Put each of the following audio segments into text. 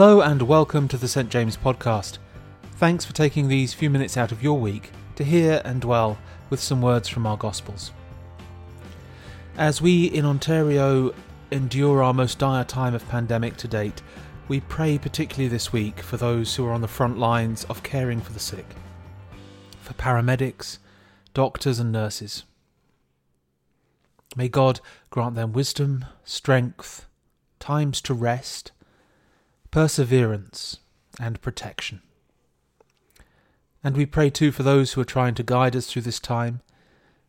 Hello and welcome to the St. James podcast. Thanks for taking these few minutes out of your week to hear and dwell with some words from our Gospels. As we in Ontario endure our most dire time of pandemic to date, we pray particularly this week for those who are on the front lines of caring for the sick, for paramedics, doctors, and nurses. May God grant them wisdom, strength, times to rest, perseverance, and protection. And we pray too for those who are trying to guide us through this time,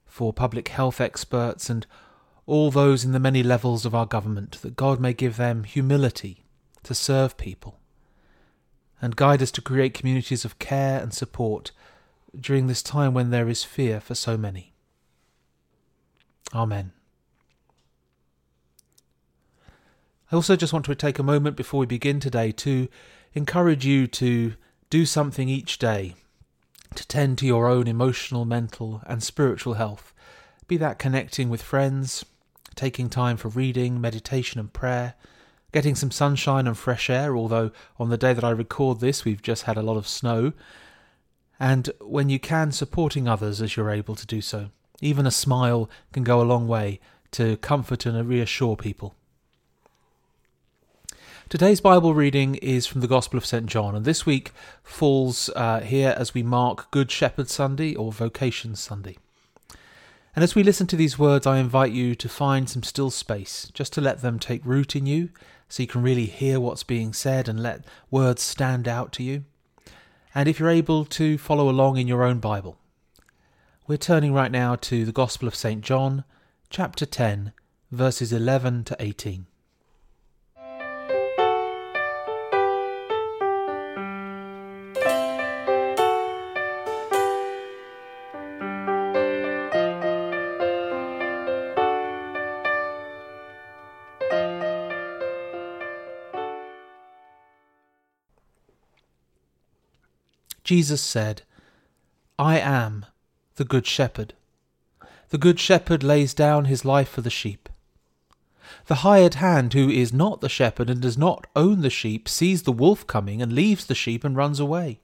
for public health experts and all those in the many levels of our government, that God may give them humility to serve people and guide us to create communities of care and support during this time when there is fear for so many. Amen. I also just want to take a moment before we begin today to encourage you to do something each day to tend to your own emotional, mental, and spiritual health. Be that connecting with friends, taking time for reading, meditation, and prayer, getting some sunshine and fresh air, although on the day that I record this, we've just had a lot of snow, and when you can, supporting others as you're able to do so. Even a smile can go a long way to comfort and reassure people. Today's Bible reading is from the Gospel of St. John, and this week falls uh, here as we mark Good Shepherd Sunday or Vocation Sunday. And as we listen to these words, I invite you to find some still space, just to let them take root in you, so you can really hear what's being said and let words stand out to you. And if you're able to follow along in your own Bible, we're turning right now to the Gospel of St. John, chapter 10, verses 11 to 18. Jesus said, I am the Good Shepherd. The Good Shepherd lays down his life for the sheep. The hired hand, who is not the shepherd and does not own the sheep, sees the wolf coming and leaves the sheep and runs away.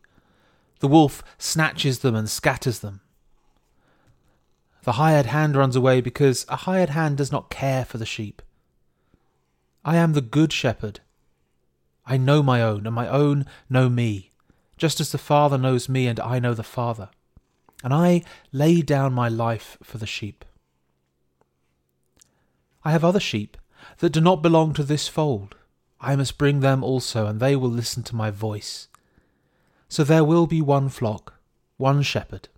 The wolf snatches them and scatters them. The hired hand runs away because a hired hand does not care for the sheep. I am the good shepherd. I know my own, and my own know me just as the Father knows me and I know the Father. And I lay down my life for the sheep. I have other sheep that do not belong to this fold. I must bring them also, and they will listen to my voice. So there will be one flock, one shepherd.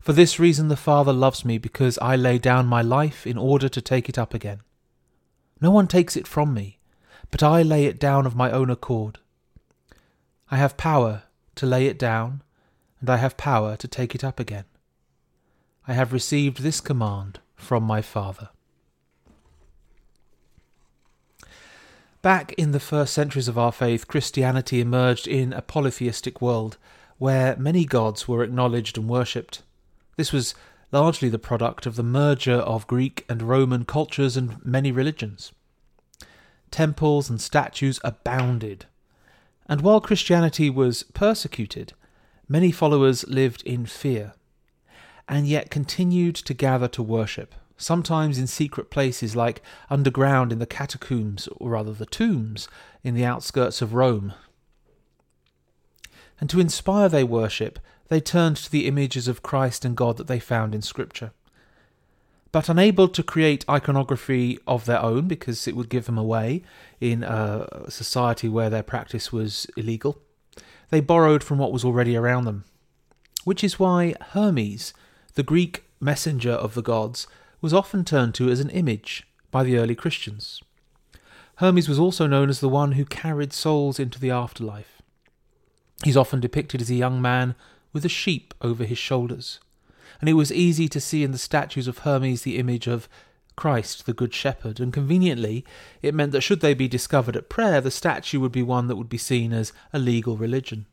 For this reason the Father loves me, because I lay down my life in order to take it up again. No one takes it from me, but I lay it down of my own accord. I have power to lay it down, and I have power to take it up again. I have received this command from my Father. Back in the first centuries of our faith, Christianity emerged in a polytheistic world where many gods were acknowledged and worshipped. This was largely the product of the merger of Greek and Roman cultures and many religions. Temples and statues abounded and while Christianity was persecuted, many followers lived in fear, and yet continued to gather to worship, sometimes in secret places like underground in the catacombs, or rather the tombs, in the outskirts of Rome. And to inspire their worship, they turned to the images of Christ and God that they found in Scripture. But unable to create iconography of their own because it would give them away in a society where their practice was illegal, they borrowed from what was already around them. Which is why Hermes, the Greek messenger of the gods, was often turned to as an image by the early Christians. Hermes was also known as the one who carried souls into the afterlife. He's often depicted as a young man with a sheep over his shoulders and it was easy to see in the statues of Hermes the image of Christ, the Good Shepherd, and conveniently it meant that should they be discovered at prayer, the statue would be one that would be seen as a legal religion.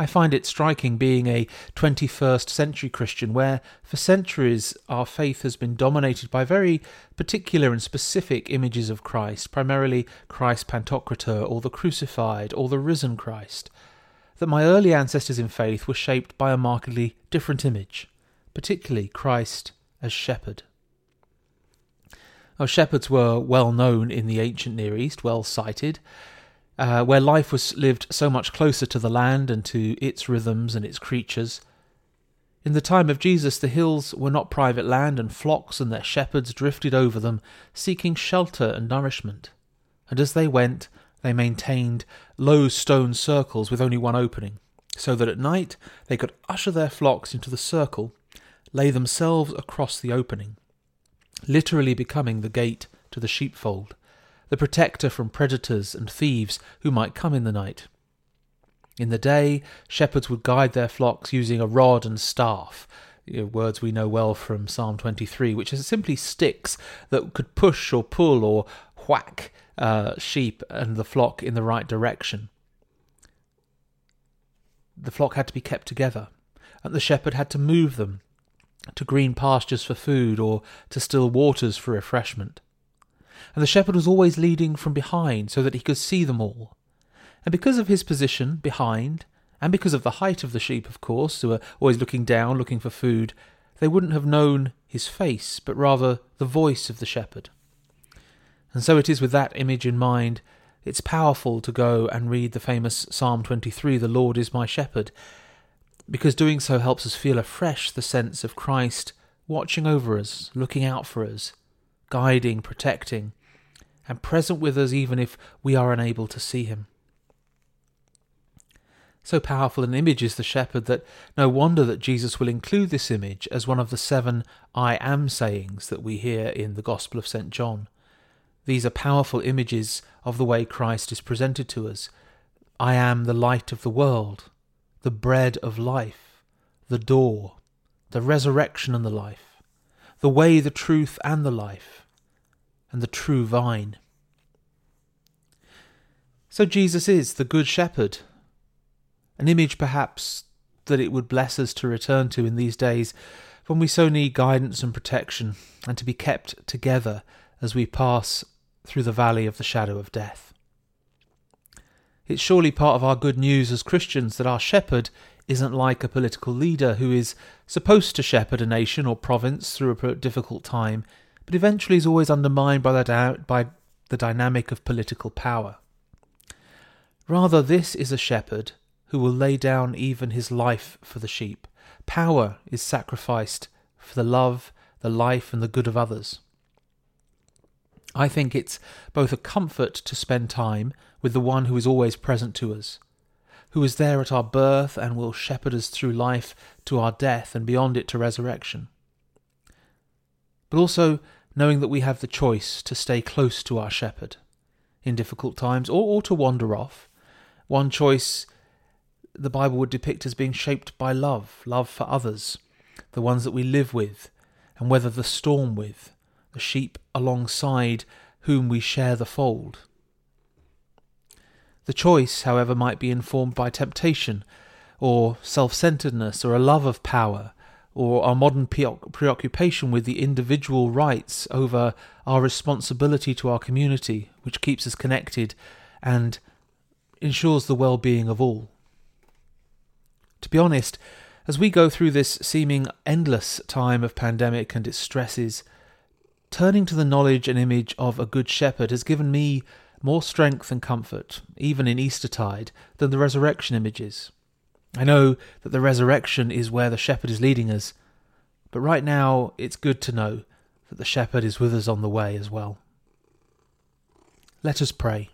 I find it striking being a 21st century Christian where for centuries our faith has been dominated by very particular and specific images of Christ, primarily Christ Pantocrator or the crucified or the risen Christ, that my early ancestors in faith were shaped by a markedly different image, particularly Christ as shepherd. Our shepherds were well known in the ancient Near East, well cited, uh, where life was lived so much closer to the land and to its rhythms and its creatures. In the time of Jesus, the hills were not private land, and flocks and their shepherds drifted over them, seeking shelter and nourishment. And as they went, they maintained low stone circles with only one opening, so that at night they could usher their flocks into the circle, lay themselves across the opening, literally becoming the gate to the sheepfold the protector from predators and thieves who might come in the night. In the day, shepherds would guide their flocks using a rod and staff, words we know well from Psalm 23, which is simply sticks that could push or pull or whack uh, sheep and the flock in the right direction. The flock had to be kept together, and the shepherd had to move them to green pastures for food or to still waters for refreshment and the shepherd was always leading from behind so that he could see them all. And because of his position behind, and because of the height of the sheep, of course, who were always looking down, looking for food, they wouldn't have known his face, but rather the voice of the shepherd. And so it is with that image in mind, it's powerful to go and read the famous Psalm 23, The Lord is my shepherd, because doing so helps us feel afresh the sense of Christ watching over us, looking out for us, guiding, protecting, and present with us even if we are unable to see him. So powerful an image is the shepherd that no wonder that Jesus will include this image as one of the seven I am sayings that we hear in the Gospel of St. John. These are powerful images of the way Christ is presented to us. I am the light of the world, the bread of life, the door, the resurrection and the life the way, the truth, and the life, and the true vine. So Jesus is the Good Shepherd, an image perhaps that it would bless us to return to in these days when we so need guidance and protection, and to be kept together as we pass through the valley of the shadow of death. It's surely part of our good news as Christians that our shepherd isn't like a political leader who is supposed to shepherd a nation or province through a difficult time, but eventually is always undermined by the, by the dynamic of political power. Rather, this is a shepherd who will lay down even his life for the sheep. Power is sacrificed for the love, the life, and the good of others. I think it's both a comfort to spend time with the one who is always present to us, who was there at our birth and will shepherd us through life to our death and beyond it to resurrection. But also knowing that we have the choice to stay close to our shepherd in difficult times or, or to wander off. One choice the Bible would depict as being shaped by love, love for others, the ones that we live with and weather the storm with, the sheep alongside whom we share the fold. The choice, however, might be informed by temptation, or self centeredness, or a love of power, or our modern preoccupation with the individual rights over our responsibility to our community, which keeps us connected and ensures the well being of all. To be honest, as we go through this seeming endless time of pandemic and its stresses, turning to the knowledge and image of a good shepherd has given me more strength and comfort, even in Eastertide, than the resurrection images. I know that the resurrection is where the shepherd is leading us, but right now it's good to know that the shepherd is with us on the way as well. Let us pray.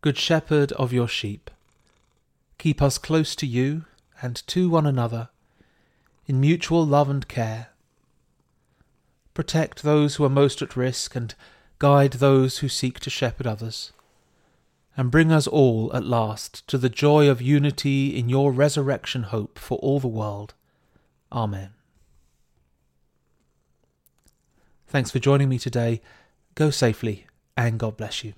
Good shepherd of your sheep, keep us close to you and to one another in mutual love and care. Protect those who are most at risk and guide those who seek to shepherd others, and bring us all at last to the joy of unity in your resurrection hope for all the world. Amen. Thanks for joining me today. Go safely, and God bless you.